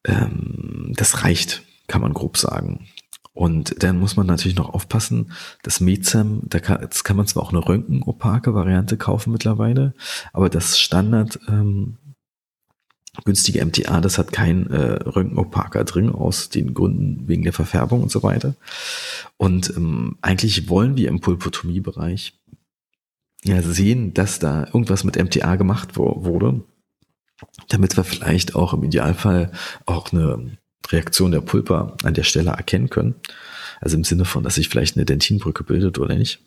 ähm, das reicht, kann man grob sagen. Und dann muss man natürlich noch aufpassen, das Mezem, da kann, jetzt kann man zwar auch eine röntgenopake Variante kaufen mittlerweile, aber das Standard ähm, günstige MTA, das hat kein äh, Röntgenopaker drin, aus den Gründen wegen der Verfärbung und so weiter. Und ähm, eigentlich wollen wir im Pulpotomie-Bereich ja sehen, dass da irgendwas mit MTA gemacht wo wurde, damit wir vielleicht auch im Idealfall auch eine Reaktion der Pulpa an der Stelle erkennen können. Also im Sinne von, dass sich vielleicht eine Dentinbrücke bildet oder nicht.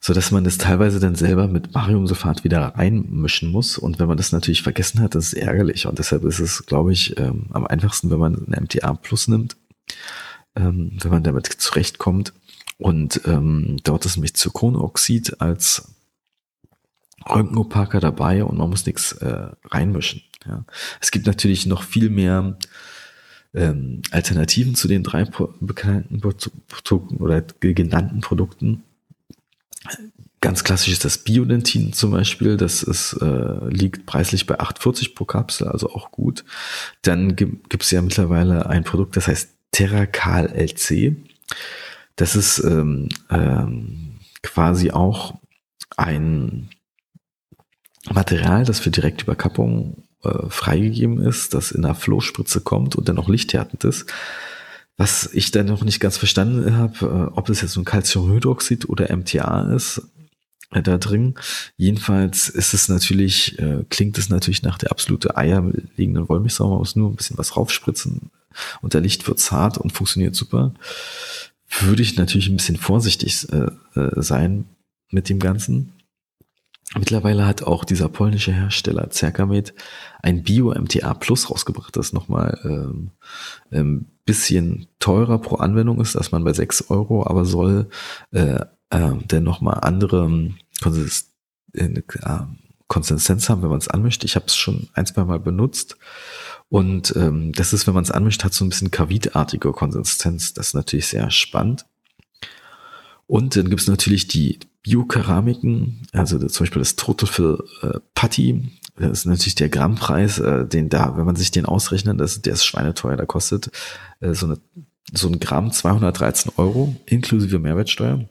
so dass man das teilweise dann selber mit Bariumsulfat wieder reinmischen muss. Und wenn man das natürlich vergessen hat, das ist ärgerlich. Und deshalb ist es, glaube ich, ähm, am einfachsten, wenn man eine MTA Plus nimmt, ähm, wenn man damit zurechtkommt. Und ähm, dort ist nämlich Zirkonoxid als Röntgenopaker dabei und man muss nichts äh, reinmischen. Ja. Es gibt natürlich noch viel mehr ähm, Alternativen zu den drei bekannten Produkten oder genannten Produkten. Ganz klassisch ist das Biodentin zum Beispiel. Das ist, äh, liegt preislich bei 8,40 pro Kapsel, also auch gut. Dann gibt es ja mittlerweile ein Produkt, das heißt Terracal LC. Das ist ähm, ähm, quasi auch ein Material, das für Direktüberkappung äh, freigegeben ist, das in der Flohspritze kommt und dann auch lichthärtend ist. Was ich dann noch nicht ganz verstanden habe, äh, ob es jetzt ein Calciumhydroxid oder MTA ist äh, da drin. Jedenfalls ist es natürlich, äh, klingt es natürlich nach der absolute eierlegenden Wollmilchsau. Man muss nur ein bisschen was raufspritzen und der Licht wird zart und funktioniert super. Würde ich natürlich ein bisschen vorsichtig äh, äh, sein mit dem Ganzen. Mittlerweile hat auch dieser polnische Hersteller Cercamed ein Bio-MTA Plus rausgebracht, das nochmal ähm, ein ähm, bisschen teurer pro Anwendung ist, dass man bei 6 Euro, aber soll äh, äh, denn nochmal andere ähm, äh, Konsistenz haben, wenn man es anmischt. Ich habe es schon ein, zwei Mal benutzt. Und ähm, das ist, wenn man es anmischt, hat so ein bisschen kavitartige Konsistenz. Das ist natürlich sehr spannend. Und dann gibt es natürlich die Biokeramiken, also zum Beispiel das für äh, Putty. Das ist natürlich der Grammpreis, äh, den da, wenn man sich den ausrechnet, das, der ist schweineteuer, da kostet äh, so, eine, so ein Gramm 213 Euro inklusive Mehrwertsteuer.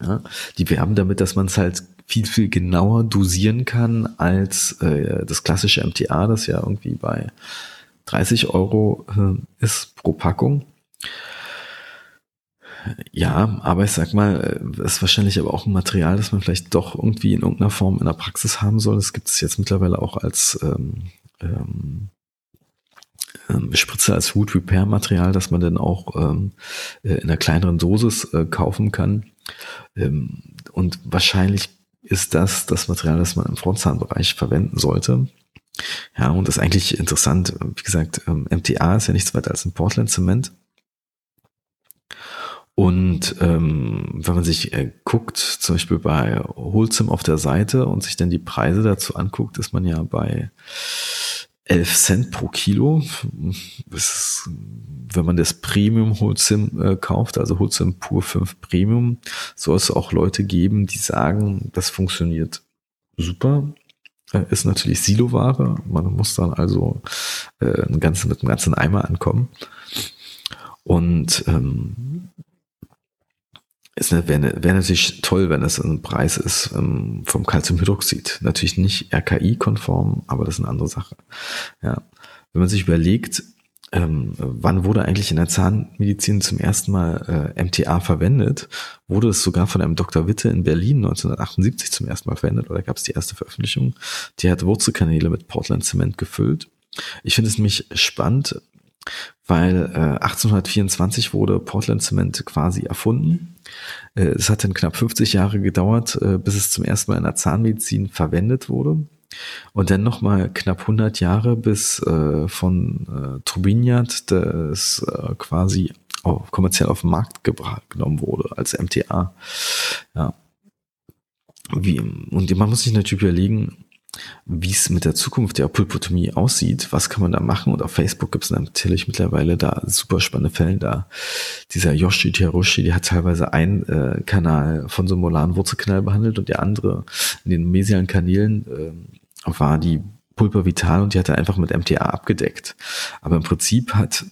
Ja, die werben damit, dass man es halt viel, viel genauer dosieren kann als äh, das klassische MTA, das ja irgendwie bei 30 Euro äh, ist pro Packung. Ja, aber ich sag mal, äh, ist wahrscheinlich aber auch ein Material, das man vielleicht doch irgendwie in irgendeiner Form in der Praxis haben soll. Das gibt es jetzt mittlerweile auch als ähm, ähm, ähm, Spritze als Wood Repair Material, das man dann auch ähm, äh, in einer kleineren Dosis äh, kaufen kann. Ähm, und wahrscheinlich ist das das Material, das man im Frontzahnbereich verwenden sollte. Ja, und das ist eigentlich interessant. Wie gesagt, ähm, MTA ist ja nichts weiter als ein Portland Zement. Und ähm, wenn man sich äh, guckt, zum Beispiel bei Holzim auf der Seite und sich dann die Preise dazu anguckt, ist man ja bei 11 Cent pro Kilo. Ist, wenn man das Premium Holzim äh, kauft, also Holzim pur 5 Premium, soll es auch Leute geben, die sagen, das funktioniert super. Äh, ist natürlich Siloware. Man muss dann also äh, ein ganzen, mit einem ganzen Eimer ankommen. Und ähm, es wäre wär natürlich toll, wenn es ein Preis ist ähm, vom Calciumhydroxid. Natürlich nicht RKI-konform, aber das ist eine andere Sache. Ja. Wenn man sich überlegt, ähm, wann wurde eigentlich in der Zahnmedizin zum ersten Mal äh, MTA verwendet, wurde es sogar von einem Dr. Witte in Berlin 1978 zum ersten Mal verwendet, oder gab es die erste Veröffentlichung. Die hat Wurzelkanäle mit Portland Zement gefüllt. Ich finde es nämlich spannend, weil äh, 1824 wurde Portland Zement quasi erfunden. Äh, es hat dann knapp 50 Jahre gedauert, äh, bis es zum ersten Mal in der Zahnmedizin verwendet wurde. Und dann nochmal knapp 100 Jahre, bis äh, von äh, Turbiniat das äh, quasi auch kommerziell auf den Markt genommen wurde als MTA. Ja. Wie, und man muss sich natürlich überlegen, wie es mit der Zukunft der Pulpotomie aussieht, was kann man da machen? Und auf Facebook gibt es natürlich mittlerweile da super spannende Fälle da. Dieser Yoshi Terushi, der hat teilweise einen äh, Kanal von so einem molaren Wurzelkanal behandelt und der andere in den mesialen Kanälen äh, war die Pulpa vital und die hat er einfach mit MTA abgedeckt. Aber im Prinzip hat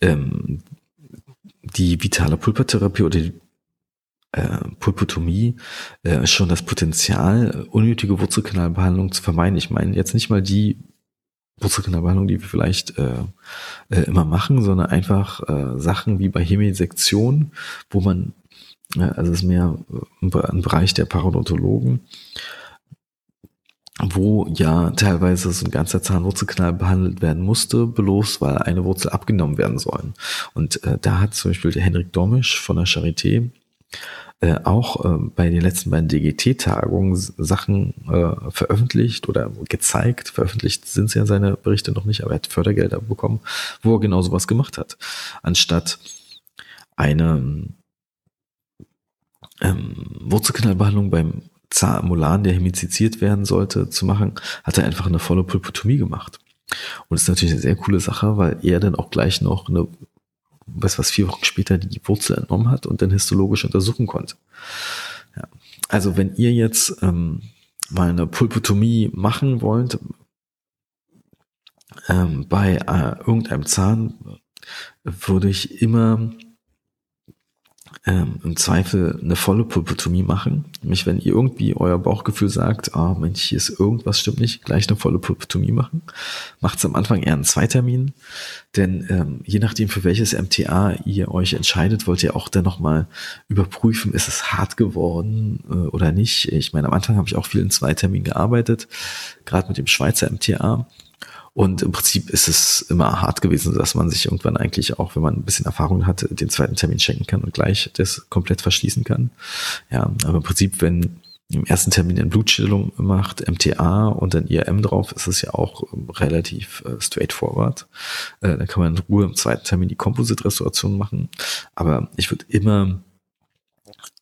ähm, die vitale Pulpertherapie oder die äh, Pulpotomie äh, schon das Potenzial, unnötige Wurzelkanalbehandlung zu vermeiden. Ich meine jetzt nicht mal die Wurzelkanalbehandlung, die wir vielleicht äh, äh, immer machen, sondern einfach äh, Sachen wie bei Hemisektion, wo man, äh, also es ist mehr ein, ein Bereich der Parodontologen, wo ja teilweise so ein ganzer Zahnwurzelkanal behandelt werden musste, bloß weil eine Wurzel abgenommen werden soll. Und äh, da hat zum Beispiel der Henrik Domisch von der Charité äh, auch äh, bei den letzten beiden DGT-Tagungen Sachen äh, veröffentlicht oder gezeigt. Veröffentlicht sind ja seine Berichte noch nicht, aber er hat Fördergelder bekommen, wo er genau sowas gemacht hat. Anstatt eine ähm, Wurzelkanalbehandlung beim Zahnmolan, der hemiziziert werden sollte, zu machen, hat er einfach eine volle Pulpotomie gemacht. Und das ist natürlich eine sehr coole Sache, weil er dann auch gleich noch eine weiß was, vier Wochen später die Wurzel entnommen hat und dann histologisch untersuchen konnte. Ja. Also wenn ihr jetzt ähm, mal eine Pulpotomie machen wollt, ähm, bei äh, irgendeinem Zahn, würde ich immer ähm, im Zweifel eine volle Pulpotomie machen. Nämlich wenn ihr irgendwie euer Bauchgefühl sagt, ah oh Mensch, hier ist irgendwas stimmt nicht, gleich eine volle Pulpotomie machen. Macht es am Anfang eher einen Zweitermin, denn ähm, je nachdem für welches MTA ihr euch entscheidet, wollt ihr auch dann nochmal überprüfen, ist es hart geworden äh, oder nicht. Ich meine, am Anfang habe ich auch viel in Zweitermin gearbeitet, gerade mit dem Schweizer MTA. Und im Prinzip ist es immer hart gewesen, dass man sich irgendwann eigentlich auch, wenn man ein bisschen Erfahrung hat, den zweiten Termin schenken kann und gleich das komplett verschließen kann. Ja, aber im Prinzip, wenn im ersten Termin eine Blutstillung macht, MTA und dann IRM drauf, ist es ja auch relativ äh, straightforward. Äh, dann kann man in Ruhe im zweiten Termin die Composite-Restauration machen. Aber ich würde immer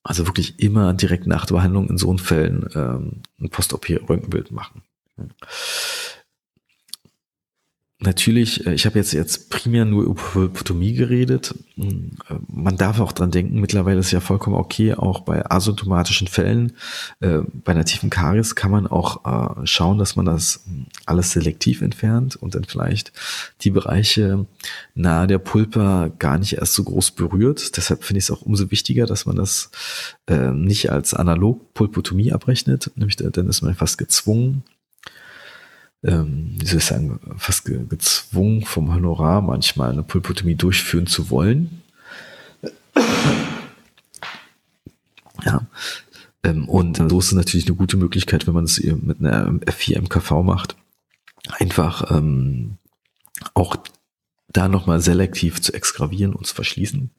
also wirklich immer direkt nach der Behandlung in so Fällen ähm, ein Post-OP-Röntgenbild machen natürlich, äh, ich habe jetzt jetzt primär nur über Pulpotomie geredet. Hm, äh, man darf auch dran denken, mittlerweile ist ja vollkommen okay, auch bei asymptomatischen Fällen, äh, bei einer tiefen Karies kann man auch äh, schauen, dass man das hm, alles selektiv entfernt und dann vielleicht die Bereiche nahe der Pulpa gar nicht erst so groß berührt. Deshalb finde ich es auch umso wichtiger, dass man das äh, nicht als analog Pulpotomie abrechnet, nämlich dann ist man fast gezwungen, ähm, wie soll ich sagen, fast ge gezwungen vom Honorar manchmal eine Pulpotomie durchführen zu wollen. Ja. Ähm, und so ist es natürlich eine gute Möglichkeit, wenn man es mit einer F4 MKV macht, einfach ähm, auch da nochmal selektiv zu exgravieren und zu verschließen.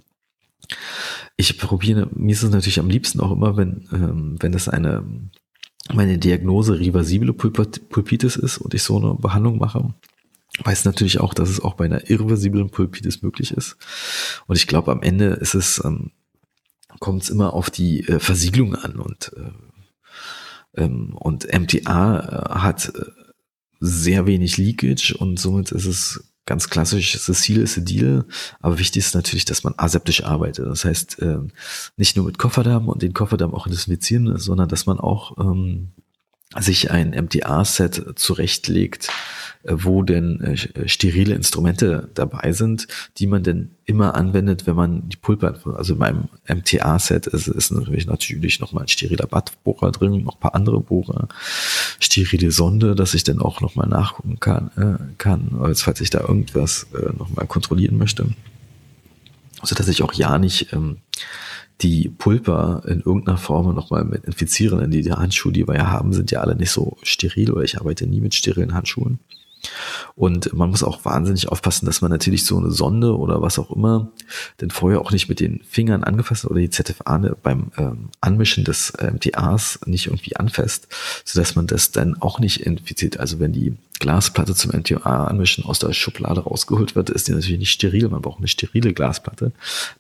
Ich probiere, mir ist es natürlich am liebsten auch immer, wenn, ähm, wenn das eine meine Diagnose reversible Pulpitis ist und ich so eine Behandlung mache, weiß natürlich auch, dass es auch bei einer irreversiblen Pulpitis möglich ist. Und ich glaube, am Ende ist es, ähm, kommt es immer auf die äh, Versiegelung an und, äh, ähm, und MTA äh, hat äh, sehr wenig Leakage und somit ist es ganz klassisch, Cecile ist Deal, aber wichtig ist natürlich, dass man aseptisch arbeitet. Das heißt, äh, nicht nur mit Kofferdamm und den Kofferdamm auch desinfizieren, sondern dass man auch ähm, sich ein MDA-Set zurechtlegt, äh, wo denn äh, sterile Instrumente dabei sind, die man denn immer anwendet, wenn man die Pulpe, also in meinem MTA-Set ist, ist natürlich natürlich nochmal ein steriler Badbohrer drin, noch paar andere Bohrer, sterile Sonde, dass ich dann auch nochmal nachgucken kann, äh, kann, als falls ich da irgendwas äh, nochmal kontrollieren möchte. So dass ich auch ja nicht ähm, die Pulper in irgendeiner Form nochmal mit infizieren, denn die, Handschuhe, die wir ja haben, sind ja alle nicht so steril oder ich arbeite nie mit sterilen Handschuhen. Und man muss auch wahnsinnig aufpassen, dass man natürlich so eine Sonde oder was auch immer, denn vorher auch nicht mit den Fingern angefasst oder die ZFA beim ähm, Anmischen des MTAs nicht irgendwie anfasst, sodass man das dann auch nicht infiziert. Also wenn die Glasplatte zum MTA anmischen aus der Schublade rausgeholt wird, ist die natürlich nicht steril. Man braucht eine sterile Glasplatte,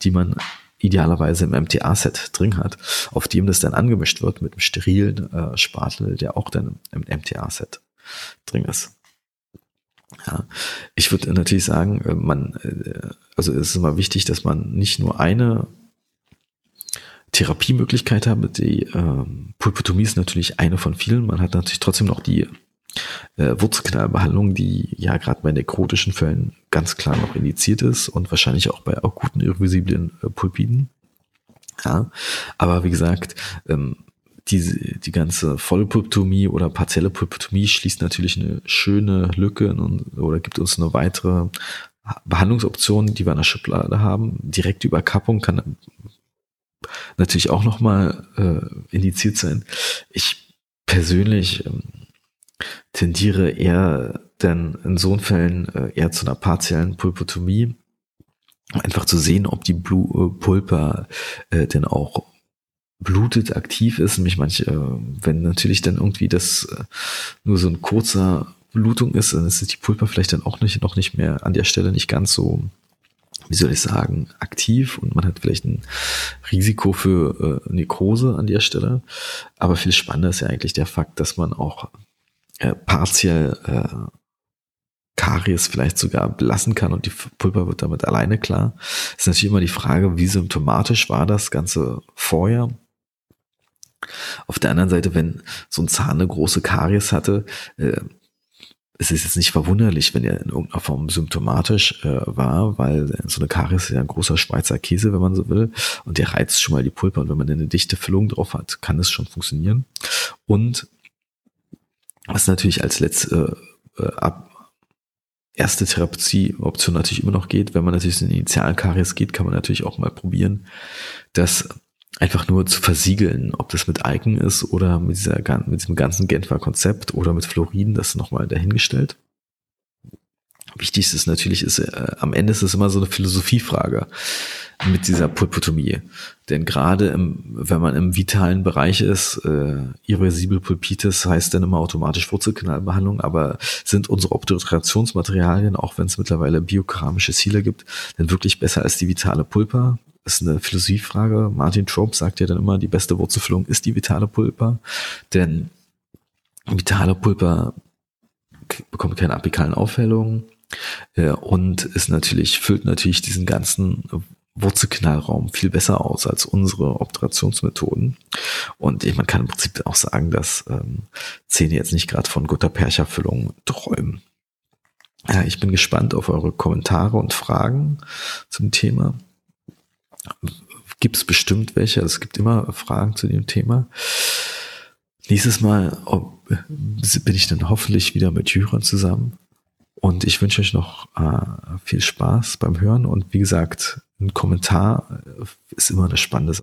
die man idealerweise im MTA-Set drin hat, auf dem das dann angemischt wird mit einem sterilen äh, Spatel, der auch dann im MTA-Set drin ist. Ja, ich würde natürlich sagen, äh, man, äh, also es ist immer wichtig, dass man nicht nur eine Therapiemöglichkeit hat. Die ähm, Pulpotomie ist natürlich eine von vielen. Man hat natürlich trotzdem noch die äh, Wurzelkanalbehandlung, die ja gerade bei nekrotischen Fällen ganz klar noch indiziert ist und wahrscheinlich auch bei akuten irreversiblen äh, Pulpiden. Ja, aber wie gesagt, ähm, diese, die ganze Vollpulptomie oder partielle Pulpotomie schließt natürlich eine schöne Lücke und, oder gibt uns eine weitere Behandlungsoption, die wir in der Schublade haben. Direkte Überkappung kann natürlich auch nochmal äh, indiziert sein. Ich persönlich ähm, tendiere eher denn in so Fällen äh, eher zu einer partiellen Pulpotomie, einfach zu sehen, ob die Blue, äh, Pulpa äh, denn auch blutet, aktiv ist, nämlich manche, äh, wenn natürlich dann irgendwie das äh, nur so ein kurzer Blutung ist, dann ist die Pulpa vielleicht dann auch nicht, noch nicht mehr an der Stelle nicht ganz so, wie soll ich sagen, aktiv und man hat vielleicht ein Risiko für äh, Nekrose an der Stelle. Aber viel spannender ist ja eigentlich der Fakt, dass man auch äh, partiell äh, Karies vielleicht sogar belassen kann und die Pulpa wird damit alleine klar. ist natürlich immer die Frage, wie symptomatisch war das Ganze vorher? Auf der anderen Seite, wenn so ein Zahn eine große Karies hatte, äh, es ist jetzt nicht verwunderlich, wenn er in irgendeiner Form symptomatisch äh, war, weil so eine Karies ist ja ein großer Schweizer Käse, wenn man so will, und der reizt schon mal die Pulpa und wenn man eine dichte Füllung drauf hat, kann es schon funktionieren. Und was natürlich als letzte äh, ab, erste Therapieoption natürlich immer noch geht, wenn man natürlich in den Initialkaries geht, kann man natürlich auch mal probieren, das einfach nur zu versiegeln, ob das mit Alken ist oder mit, dieser, mit diesem ganzen Genfer Konzept oder mit Fluoriden, das nochmal dahingestellt. Wichtig ist natürlich, ist, äh, am Ende ist es immer so eine Philosophiefrage mit dieser Pulpotomie. Denn gerade im, wenn man im vitalen Bereich ist, äh, irreversible Pulpitis heißt dann immer automatisch Wurzelkanalbehandlung, aber sind unsere Obturationsmaterialien, auch wenn es mittlerweile biokeramische Ziele gibt, dann wirklich besser als die vitale Pulpa? ist eine Philosophiefrage. Martin Trope sagt ja dann immer, die beste Wurzelfüllung ist die vitale Pulpa, denn vitale Pulpa bekommt keine apikalen Aufhellungen und ist natürlich, füllt natürlich diesen ganzen Wurzelknallraum viel besser aus als unsere Obturationsmethoden. Und man kann im Prinzip auch sagen, dass ähm, Zähne jetzt nicht gerade von Gutta-Percha-Füllung träumen. Ja, ich bin gespannt auf eure Kommentare und Fragen zum Thema gibt es bestimmt welche. Es gibt immer Fragen zu dem Thema. Nächstes Mal bin ich dann hoffentlich wieder mit Jürgen zusammen. Und ich wünsche euch noch äh, viel Spaß beim Hören. Und wie gesagt, ein Kommentar ist immer eine spannende Sache.